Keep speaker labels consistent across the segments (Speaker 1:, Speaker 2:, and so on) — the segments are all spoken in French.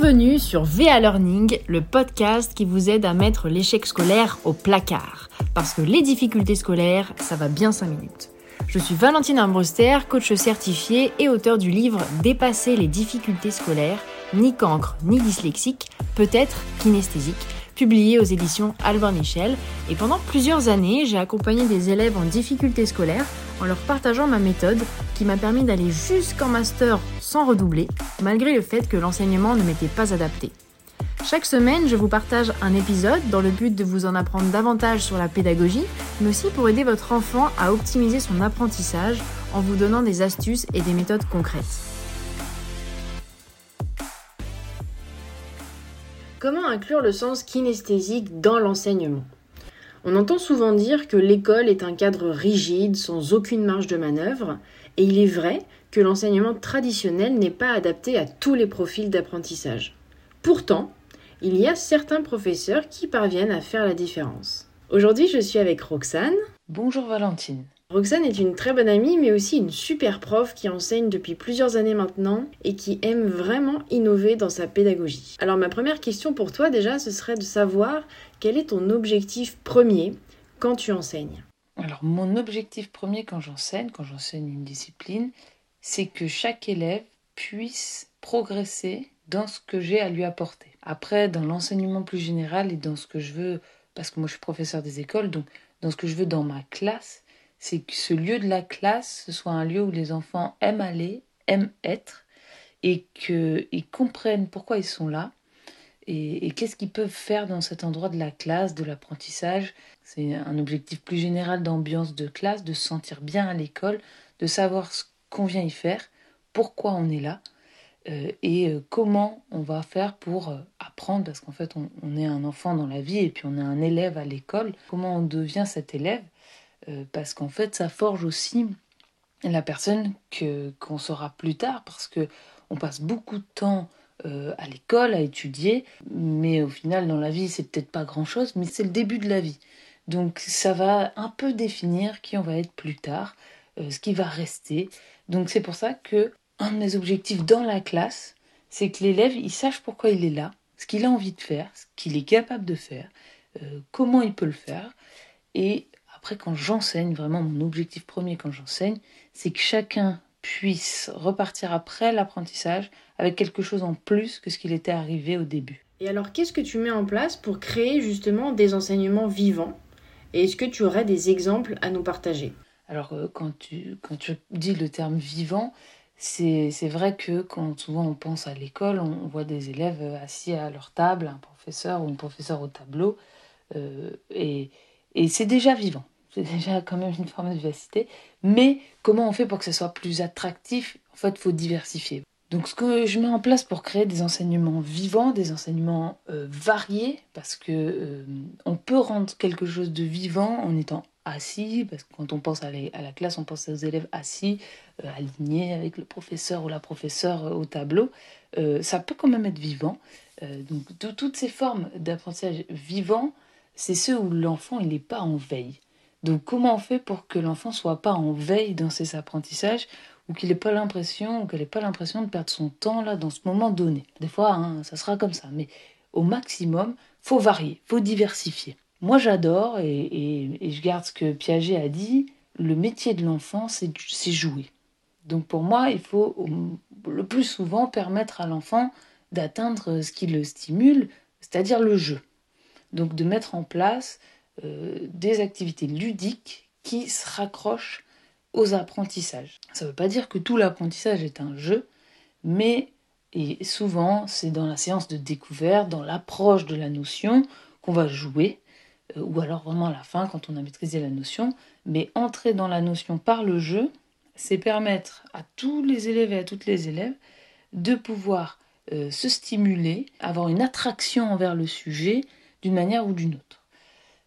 Speaker 1: Bienvenue sur VA Learning, le podcast qui vous aide à mettre l'échec scolaire au placard. Parce que les difficultés scolaires, ça va bien 5 minutes. Je suis Valentine Armbruster, coach certifié et auteur du livre Dépasser les difficultés scolaires, ni cancre ni dyslexique, peut-être kinesthésique, publié aux éditions Albert Michel. Et pendant plusieurs années, j'ai accompagné des élèves en difficulté scolaire en leur partageant ma méthode qui m'a permis d'aller jusqu'en master sans redoubler, malgré le fait que l'enseignement ne m'était pas adapté. Chaque semaine, je vous partage un épisode dans le but de vous en apprendre davantage sur la pédagogie, mais aussi pour aider votre enfant à optimiser son apprentissage en vous donnant des astuces et des méthodes concrètes. Comment inclure le sens kinesthésique dans l'enseignement? On entend souvent dire que l'école est un cadre rigide, sans aucune marge de manœuvre, et il est vrai que l'enseignement traditionnel n'est pas adapté à tous les profils d'apprentissage. Pourtant, il y a certains professeurs qui parviennent à faire la différence. Aujourd'hui, je suis avec Roxane.
Speaker 2: Bonjour Valentine.
Speaker 1: Roxane est une très bonne amie, mais aussi une super prof qui enseigne depuis plusieurs années maintenant et qui aime vraiment innover dans sa pédagogie. Alors ma première question pour toi déjà, ce serait de savoir quel est ton objectif premier quand tu enseignes?
Speaker 2: Alors mon objectif premier quand j'enseigne, quand j'enseigne une discipline, c'est que chaque élève puisse progresser dans ce que j'ai à lui apporter. Après, dans l'enseignement plus général et dans ce que je veux, parce que moi je suis professeur des écoles, donc dans ce que je veux dans ma classe, c'est que ce lieu de la classe, ce soit un lieu où les enfants aiment aller, aiment être, et qu'ils comprennent pourquoi ils sont là, et, qu'est-ce qu'ils peuvent faire dans cet endroit de la classe, de l'apprentissage. C'est un objectif plus général d'ambiance de classe, de se sentir bien à l'école, de savoir ce qu'on vient y faire, pourquoi on est là, euh, et euh, comment on va faire pour euh, apprendre, parce qu'en fait on, est un enfant dans la vie et puis on est un élève à l'école, comment on devient cet élève parce qu'en fait, ça forge aussi la personne que qu'on sera plus tard, parce que on passe beaucoup de temps à l'école à étudier, mais au final, dans la vie, c'est peut-être pas grand-chose, mais c'est le début de la vie. Donc, ça va un peu définir qui on va être plus tard, ce qui va rester. Donc, c'est pour ça que un de mes objectifs dans la classe, c'est que l'élève, il sache pourquoi il est là, ce qu'il a envie de faire, ce qu'il est capable de faire, comment il peut le faire, et après, quand j'enseigne, vraiment mon objectif premier quand j'enseigne, c'est que chacun puisse repartir après l'apprentissage avec quelque chose en plus que ce qu'il était arrivé au début.
Speaker 1: Et alors, qu'est-ce que tu mets en place pour créer justement des enseignements vivants? Et est-ce que tu aurais des exemples à nous partager?
Speaker 2: Alors, euh, quand tu, quand tu dis le terme vivant, c'est vrai que quand souvent on pense à l'école, on voit des élèves assis à leur table, un professeur ou une professeure au tableau, euh, et, et c'est déjà vivant. C'est déjà quand même une forme de vivacité. Mais comment on fait pour que ce soit plus attractif? En fait, il faut diversifier. Donc ce que je mets en place pour créer des enseignements vivants, des enseignements euh, variés, parce que euh, on peut rendre quelque chose de vivant en étant assis, parce que quand on pense à, la classe, on pense aux élèves assis, euh, alignés avec le professeur ou la professeure au tableau. ça peut quand même être vivant. donc toutes ces formes d'apprentissage vivant, c'est ceux où l'enfant il n'est pas en veille. Donc comment on fait pour que l'enfant soit pas en veille dans ses apprentissages ou qu'il n'ait pas l'impression qu'elle n'ait pas l'impression de perdre son temps là dans ce moment donné? Des fois, hein, ça sera comme ça, mais au maximum, faut varier, faut diversifier. Moi, j'adore et, je garde ce que Piaget a dit. Le métier de l'enfant, c'est jouer. Donc pour moi, il faut le plus souvent permettre à l'enfant d'atteindre ce qui le stimule, c'est-à-dire le jeu. Donc de mettre en place euh, des activités ludiques qui se raccrochent aux apprentissages. Ça ne veut pas dire que tout l'apprentissage est un jeu, mais souvent c'est dans la séance de découverte, dans l'approche de la notion qu'on va jouer, euh, ou alors vraiment à la fin quand on a maîtrisé la notion. Mais entrer dans la notion par le jeu, c'est permettre à tous les élèves et à toutes les élèves de pouvoir euh, se stimuler, avoir une attraction envers le sujet d'une manière ou d'une autre.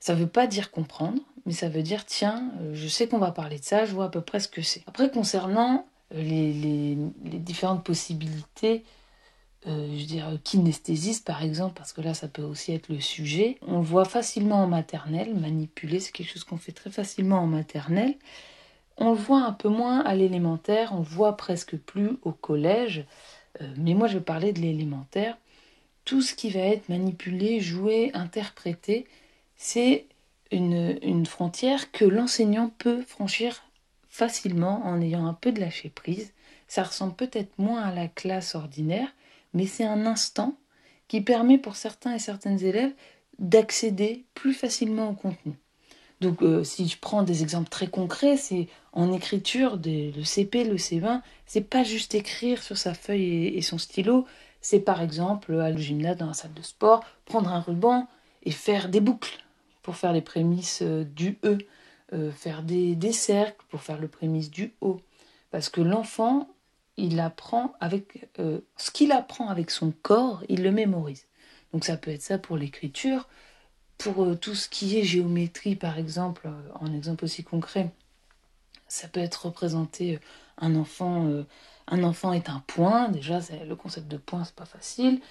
Speaker 2: Ça ne veut pas dire comprendre, mais ça veut dire tiens, euh, je sais qu'on va parler de ça, je vois à peu près ce que c'est. Après, concernant euh, les, différentes possibilités, euh, je dire kinesthésiste par exemple, parce que là ça peut aussi être le sujet, on le voit facilement en maternelle, manipuler, c'est quelque chose qu'on fait très facilement en maternelle. On le voit un peu moins à l'élémentaire, on le voit presque plus au collège, mais moi je parler de l'élémentaire. tout ce qui va être manipulé, joué, interprété, c'est une, une frontière que l'enseignant peut franchir facilement en ayant un peu de lâcher prise. Ça ressemble peut-être moins à la classe ordinaire, mais c'est un instant qui permet pour certains et certaines élèves d'accéder plus facilement au contenu. Donc euh, si je prends des exemples très concrets, c'est en écriture, le CP, le C20, c'est pas juste écrire sur sa feuille et, son stylo, c'est par exemple aller au gymnase dans la salle de sport, prendre un ruban et faire des boucles pour faire les prémices euh, du E, euh, faire des, des, cercles pour faire le prémisse du O. Parce que l'enfant, il apprend avec ce qu'il apprend avec son corps, il le mémorise. Donc ça peut être ça pour l'écriture, pour euh, tout ce qui est géométrie, par exemple, euh, en exemple aussi concret, ça peut être représenté euh, un enfant. un enfant est un point, déjà le concept de point c'est pas facile.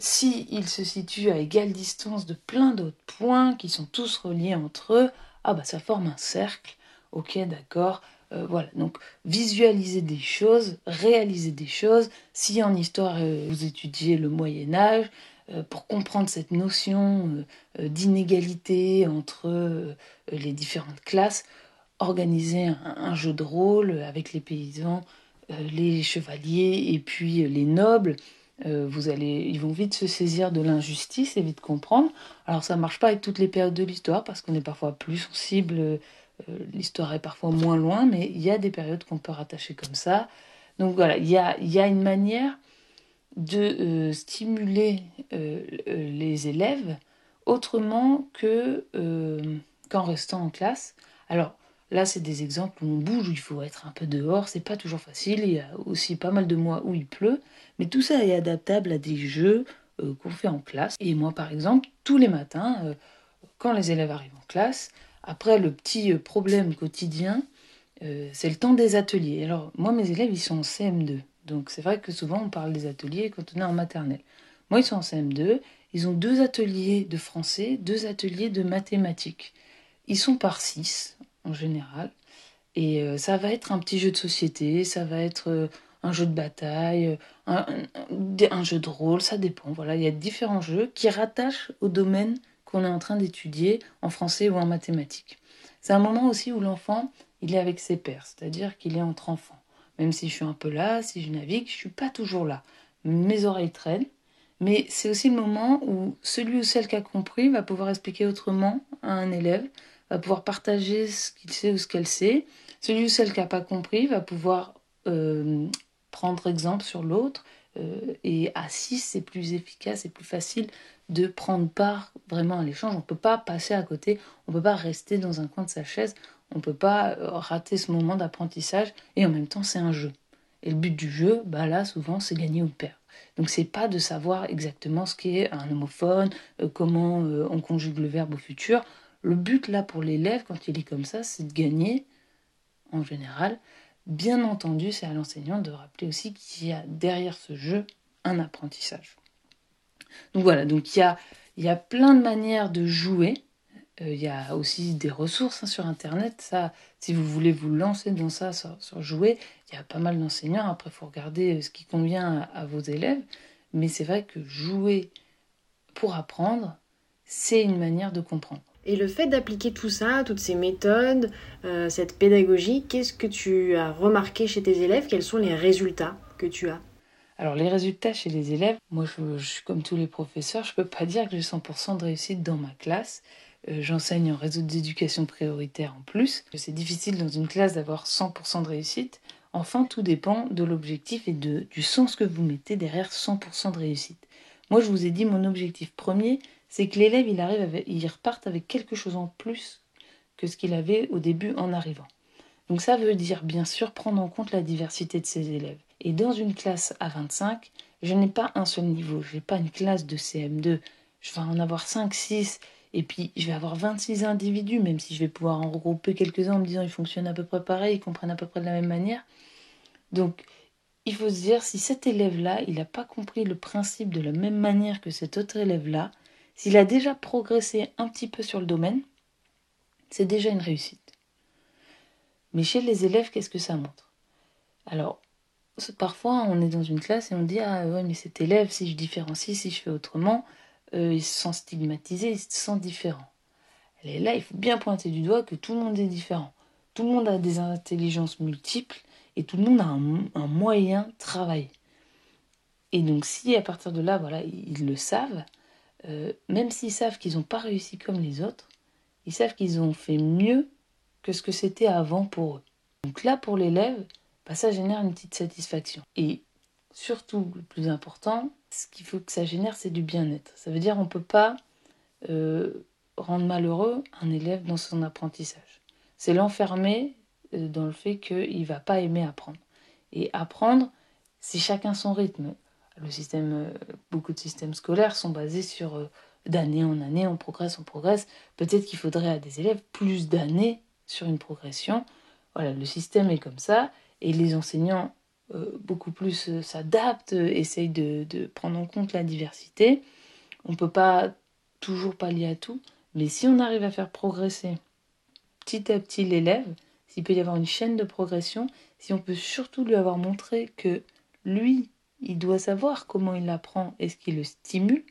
Speaker 2: si il se situe à égale distance de plein d'autres points qui sont tous reliés entre eux, ah bah ça forme un cercle. Ok, d'accord. Voilà, donc visualiser des choses, réaliser des choses. Si en histoire vous étudiez le Moyen Âge, euh, pour comprendre cette notion euh, euh, d'inégalité entre les différentes classes, organiser un, jeu de rôle avec les paysans, les chevaliers et puis les nobles. vous allez, ils vont vite se saisir de l'injustice et vite comprendre. Alors ça marche pas avec toutes les périodes de l'histoire parce qu'on est parfois plus sensible, l'histoire est parfois moins loin, mais il y a des périodes qu'on peut rattacher comme ça. Donc voilà, il y a, une manière de euh, stimuler euh, les élèves autrement que euh, qu'en restant en classe. Alors là, c'est des exemples où on bouge, où il faut être un peu dehors, c'est pas toujours facile. Il y a aussi pas mal de mois où il pleut, mais tout ça est adaptable à des jeux qu'on fait en classe. Et moi, par exemple, tous les matins, quand les élèves arrivent en classe, après le petit problème quotidien, c'est le temps des ateliers. Alors moi, mes élèves, ils sont en CM2. Donc c'est vrai que souvent on parle des ateliers quand on est en maternelle. Moi, ils sont en CM2, ils ont deux ateliers de français, deux ateliers de mathématiques. Ils sont par six en général. Et euh, ça va être un petit jeu de société, ça va être euh, un jeu de bataille, un, un, jeu de rôle, ça dépend. Voilà, il y a différents jeux qui rattachent au domaine qu'on est en train d'étudier en français ou en mathématiques. C'est un moment aussi où l'enfant, il est avec ses pairs, c'est-à-dire qu'il est entre enfants. Même si je suis un peu là, si je navigue, je suis pas toujours là. Mes oreilles traînent. Mais c'est aussi le moment où celui ou celle qui a compris va pouvoir expliquer autrement à un élève, va pouvoir partager ce qu'il sait ou ce qu'elle sait. Celui ou celle qui n'a pas compris va pouvoir euh, prendre exemple sur l'autre. Euh, et à 6, c'est plus efficace et plus facile de prendre part vraiment à l'échange. On ne peut pas passer à côté, on ne peut pas rester dans un coin de sa chaise. On ne peut pas euh, rater ce moment d'apprentissage et en même temps c'est un jeu. Et le but du jeu, bah là souvent c'est gagner ou perdre. Donc c'est pas de savoir exactement ce qu'est un homophone, euh, comment euh, on conjugue le verbe au futur. Le but là pour l'élève quand il est comme ça, c'est de gagner en général. Bien entendu, c'est à l'enseignant de rappeler aussi qu'il y a derrière ce jeu un apprentissage. Donc voilà, donc il y a, y a plein de manières de jouer. Euh, il y a aussi des ressources hein, sur Internet. Ça, si vous voulez vous lancer dans ça, sur, jouer, il y a pas mal d'enseignants. Après, il faut regarder euh, ce qui convient à, vos élèves. Mais c'est vrai que jouer pour apprendre, c'est une manière de comprendre.
Speaker 1: Et le fait d'appliquer tout ça, toutes ces méthodes, euh, cette pédagogie, qu'est-ce que tu as remarqué chez tes élèves? Quels sont les résultats que tu as?
Speaker 2: Alors les résultats chez les élèves, moi je, suis comme tous les professeurs, je ne peux pas dire que j'ai 100% de réussite dans ma classe. Euh, j'enseigne en réseau d'éducation prioritaire en plus. C'est difficile dans une classe d'avoir 100% de réussite. Enfin, tout dépend de l'objectif et du sens que vous mettez derrière 100% de réussite. Moi, je vous ai dit, mon objectif premier, c'est que l'élève, il il reparte avec quelque chose en plus que ce qu'il avait au début en arrivant. Donc ça veut dire, bien sûr, prendre en compte la diversité de ses élèves. Et dans une classe à 25, je n'ai pas un seul niveau. Je n'ai pas une classe de CM2. Je vais en avoir 5, 6 et puis, je vais avoir 26 individus, même si je vais pouvoir en regrouper quelques-uns en me disant ils fonctionnent à peu près pareil, ils comprennent à peu près de la même manière. Donc, il faut se dire, si cet élève-là, il n'a pas compris le principe de la même manière que cet autre élève-là, s'il a déjà progressé un petit peu sur le domaine, c'est déjà une réussite. Mais chez les élèves, qu'est-ce que ça montre? Alors, parfois on est dans une classe et on dit Ah ouais, mais cet élève, si je différencie, si je fais autrement, euh, il se sent stigmatisé, il se sent différent. Et là, il faut bien pointer du doigt que tout le monde est différent. Tout le monde a des intelligences multiples et tout le monde a un, moyen de travailler. Et donc, si à partir de là, voilà, ils le savent, euh, même s'ils savent qu'ils n'ont pas réussi comme les autres, ils savent qu'ils ont fait mieux que ce que c'était avant pour eux. Donc là, pour l'élève, bah, ça génère une petite satisfaction. Et surtout, le plus important, ce qu'il faut que ça génère, c'est du bien-être. Ça veut dire on ne peut pas euh, rendre malheureux un élève dans son apprentissage. C'est l'enfermer euh, dans le fait qu'il ne va pas aimer apprendre. Et apprendre, c'est chacun son rythme. Le système, euh, beaucoup de systèmes scolaires sont basés sur d'année en année, on progresse, on progresse. Peut-être qu'il faudrait à des élèves plus d'années sur une progression. Voilà, le système est comme ça et les enseignants euh, beaucoup plus euh, s'adaptent, essayent de, de, prendre en compte la diversité. On ne peut pas toujours pallier à tout, mais si on arrive à faire progresser petit à petit l'élève, s'il peut y avoir une chaîne de progression, si on peut surtout lui avoir montré que lui, il doit savoir comment il apprend et ce qui le stimule,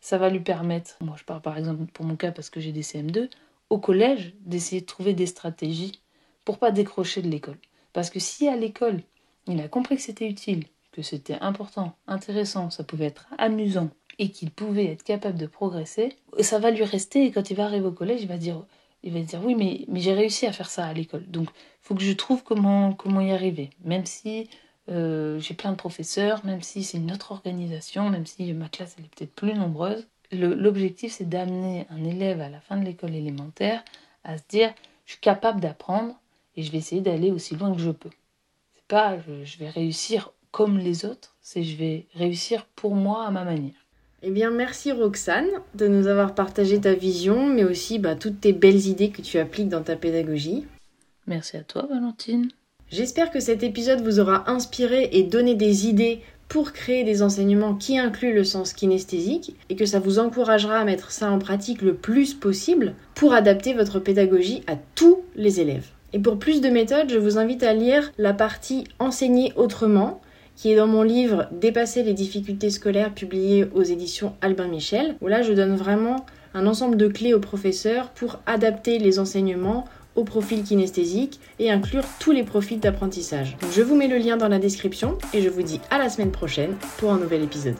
Speaker 2: ça va lui permettre, moi je parle par exemple pour mon cas parce que j'ai des CM2, au collège d'essayer de trouver des stratégies pour pas décrocher de l'école. Parce que si à l'école, il a compris que c'était utile, que c'était important, intéressant, ça pouvait être amusant et qu'il pouvait être capable de progresser, ça va lui rester et quand il va arriver au collège, il va dire il va dire oui mais, mais j'ai réussi à faire ça à l'école. Donc il faut que je trouve comment, comment y arriver. Même si euh, j'ai plein de professeurs, même si c'est une autre organisation, même si ma classe elle est peut-être plus nombreuse, l'objectif c'est d'amener un élève à la fin de l'école élémentaire à se dire je suis capable d'apprendre et je vais essayer d'aller aussi loin que je peux. C'est pas je, vais réussir comme les autres, c'est je vais réussir pour moi à ma manière.
Speaker 1: Eh bien, merci Roxane de nous avoir partagé ta vision, mais aussi bah, toutes tes belles idées que tu appliques dans ta pédagogie.
Speaker 2: Merci à toi, Valentine.
Speaker 1: J'espère que cet épisode vous aura inspiré et donné des idées pour créer des enseignements qui incluent le sens kinesthésique et que ça vous encouragera à mettre ça en pratique le plus possible pour adapter votre pédagogie à tous les élèves. Et pour plus de méthodes, je vous invite à lire la partie Enseigner autrement qui est dans mon livre Dépasser les difficultés scolaires publié aux éditions Albin Michel, où là je donne vraiment un ensemble de clés aux professeurs pour adapter les enseignements au profil kinesthésique et inclure tous les profils d'apprentissage. Je vous mets le lien dans la description et je vous dis à la semaine prochaine pour un nouvel épisode.